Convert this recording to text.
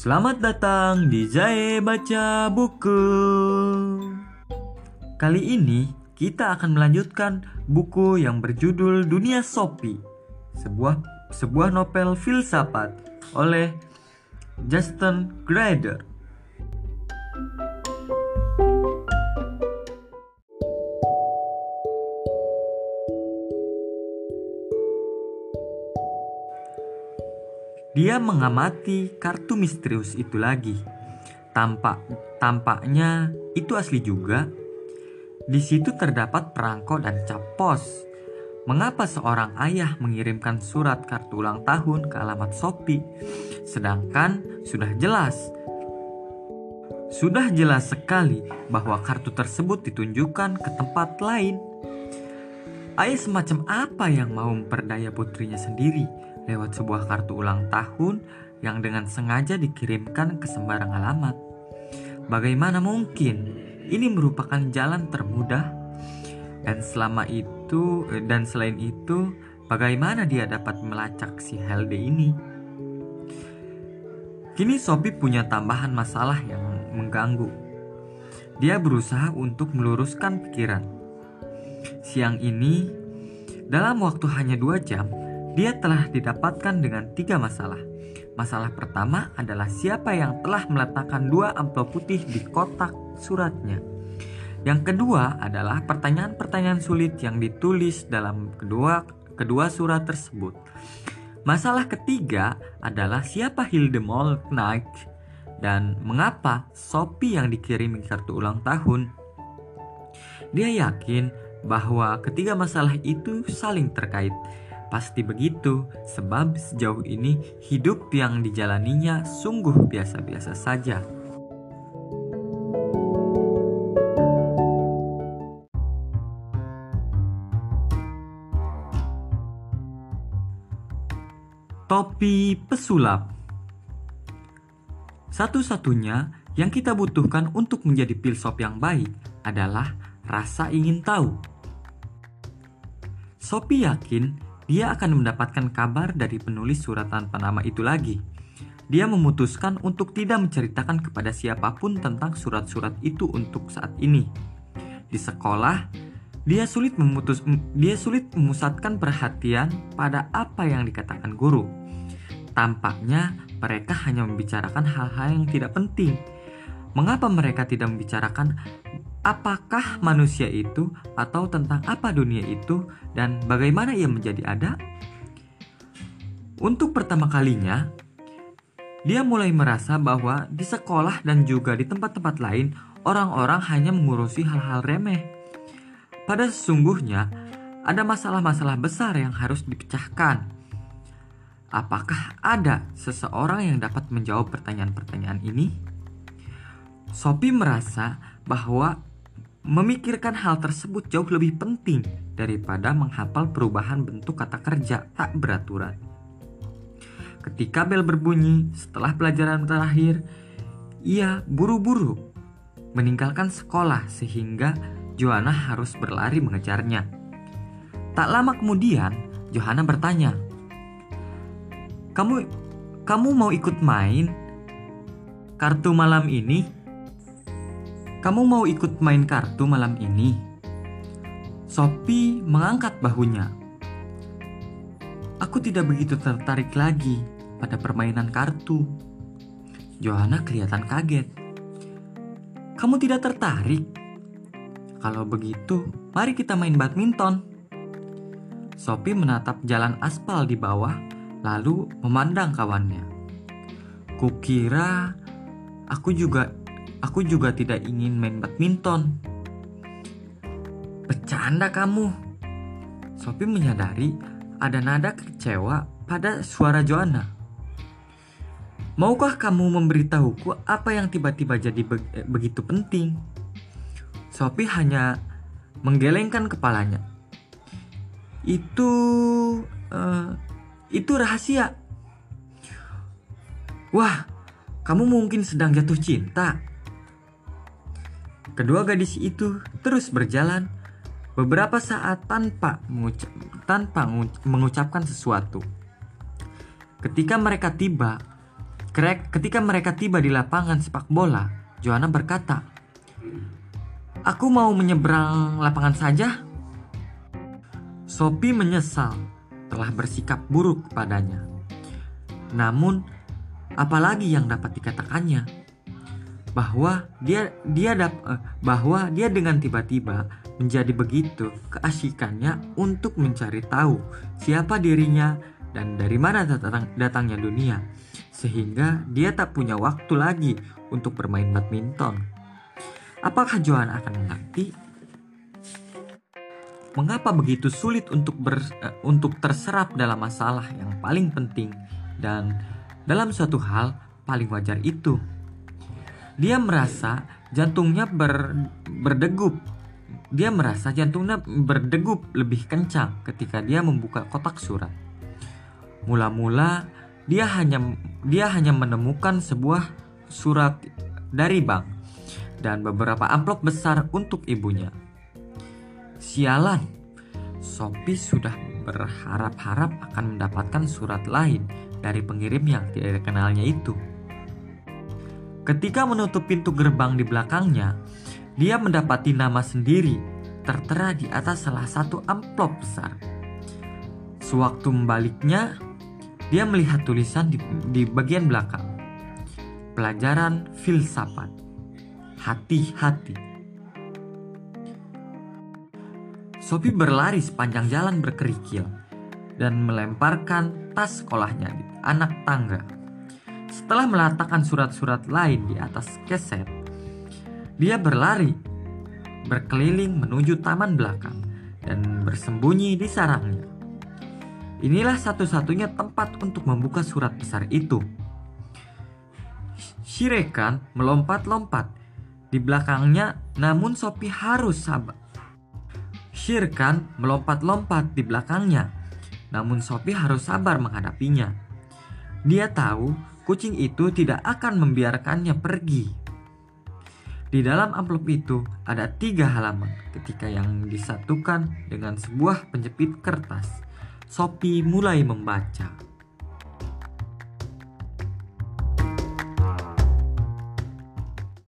Selamat datang di Zae Baca Buku. Kali ini kita akan melanjutkan buku yang berjudul Dunia Sopi, sebuah sebuah novel filsafat oleh Justin Grader. Dia mengamati kartu misterius itu lagi. Tampak tampaknya itu asli juga. Di situ terdapat perangko dan cap pos. Mengapa seorang ayah mengirimkan surat kartu ulang tahun ke alamat Shopee, sedangkan sudah jelas sudah jelas sekali bahwa kartu tersebut ditunjukkan ke tempat lain. Ayah semacam apa yang mau memperdaya putrinya sendiri lewat sebuah kartu ulang tahun yang dengan sengaja dikirimkan ke sembarang alamat. Bagaimana mungkin ini merupakan jalan termudah? Dan selama itu dan selain itu, bagaimana dia dapat melacak si Helde ini? Kini Sophie punya tambahan masalah yang mengganggu. Dia berusaha untuk meluruskan pikiran. Siang ini, dalam waktu hanya dua jam, dia telah didapatkan dengan tiga masalah. Masalah pertama adalah siapa yang telah meletakkan dua amplop putih di kotak suratnya. Yang kedua adalah pertanyaan-pertanyaan sulit yang ditulis dalam kedua kedua surat tersebut. Masalah ketiga adalah siapa Hildemol Knight dan mengapa Sophie yang dikirim kartu ulang tahun. Dia yakin bahwa ketiga masalah itu saling terkait. Pasti begitu, sebab sejauh ini hidup yang dijalaninya sungguh biasa-biasa saja. Topi pesulap Satu-satunya yang kita butuhkan untuk menjadi filsuf yang baik adalah rasa ingin tahu. Sophie yakin dia akan mendapatkan kabar dari penulis surat tanpa nama itu lagi. Dia memutuskan untuk tidak menceritakan kepada siapa pun tentang surat-surat itu untuk saat ini. Di sekolah, dia sulit memutus dia sulit memusatkan perhatian pada apa yang dikatakan guru Tampaknya mereka hanya membicarakan hal-hal yang tidak penting. Mengapa mereka tidak membicarakan apakah manusia itu atau tentang apa dunia itu dan bagaimana ia menjadi ada? Untuk pertama kalinya, dia mulai merasa bahwa di sekolah dan juga di tempat-tempat lain orang-orang hanya mengurusi hal-hal remeh. Pada sesungguhnya, ada masalah-masalah besar yang harus dipecahkan Apakah ada seseorang yang dapat menjawab pertanyaan-pertanyaan ini? Sophie merasa bahwa memikirkan hal tersebut jauh lebih penting daripada menghafal perubahan bentuk kata kerja tak beraturan. Ketika bel berbunyi setelah pelajaran terakhir, ia buru-buru meninggalkan sekolah sehingga Joanna harus berlari mengejarnya. Tak lama kemudian, Johanna bertanya, kamu kamu mau ikut main kartu malam ini? Kamu mau ikut main kartu malam ini? Sophie mengangkat bahunya. Aku tidak begitu tertarik lagi pada permainan kartu. Johanna kelihatan kaget. Kamu tidak tertarik? Kalau begitu, mari kita main badminton. Sophie menatap jalan aspal di bawah lalu memandang kawannya. Kukira aku juga aku juga tidak ingin main badminton. Bercanda kamu. Sophie menyadari ada nada kecewa pada suara Joanna. Maukah kamu memberitahuku apa yang tiba-tiba jadi be eh, begitu penting? Sophie hanya menggelengkan kepalanya. Itu uh, itu rahasia. Wah, kamu mungkin sedang jatuh cinta. Kedua gadis itu terus berjalan beberapa saat tanpa mengucap, tanpa mengucapkan sesuatu. Ketika mereka tiba Ketika mereka tiba di lapangan sepak bola, Joanna berkata, "Aku mau menyeberang lapangan saja." Sophie menyesal telah bersikap buruk padanya. Namun, apalagi yang dapat dikatakannya? Bahwa dia dia dap, eh, bahwa dia dengan tiba-tiba menjadi begitu keasikannya untuk mencari tahu siapa dirinya dan dari mana datang, datangnya dunia sehingga dia tak punya waktu lagi untuk bermain badminton. Apakah Johan akan mengerti? Mengapa begitu sulit untuk ber, uh, untuk terserap dalam masalah yang paling penting dan dalam suatu hal paling wajar itu? Dia merasa jantungnya ber, berdegup. Dia merasa jantungnya berdegup lebih kencang ketika dia membuka kotak surat. Mula-mula dia hanya dia hanya menemukan sebuah surat dari bank dan beberapa amplop besar untuk ibunya. Sialan, Sophie sudah berharap-harap akan mendapatkan surat lain dari pengirim yang tidak dikenalnya itu. Ketika menutup pintu gerbang di belakangnya, dia mendapati nama sendiri tertera di atas salah satu amplop besar. Sewaktu membaliknya, dia melihat tulisan di, di bagian belakang. Pelajaran filsafat. Hati-hati. Sophie berlari sepanjang jalan berkerikil dan melemparkan tas sekolahnya di anak tangga. Setelah meletakkan surat-surat lain di atas keset, dia berlari berkeliling menuju taman belakang dan bersembunyi di sarangnya. Inilah satu-satunya tempat untuk membuka surat besar itu. Shirekan melompat-lompat di belakangnya, namun Sophie harus sabar. Shirkan melompat-lompat di belakangnya, namun Sophie harus sabar menghadapinya. Dia tahu kucing itu tidak akan membiarkannya pergi. Di dalam amplop itu ada tiga halaman ketika yang disatukan dengan sebuah penjepit kertas. Sophie mulai membaca.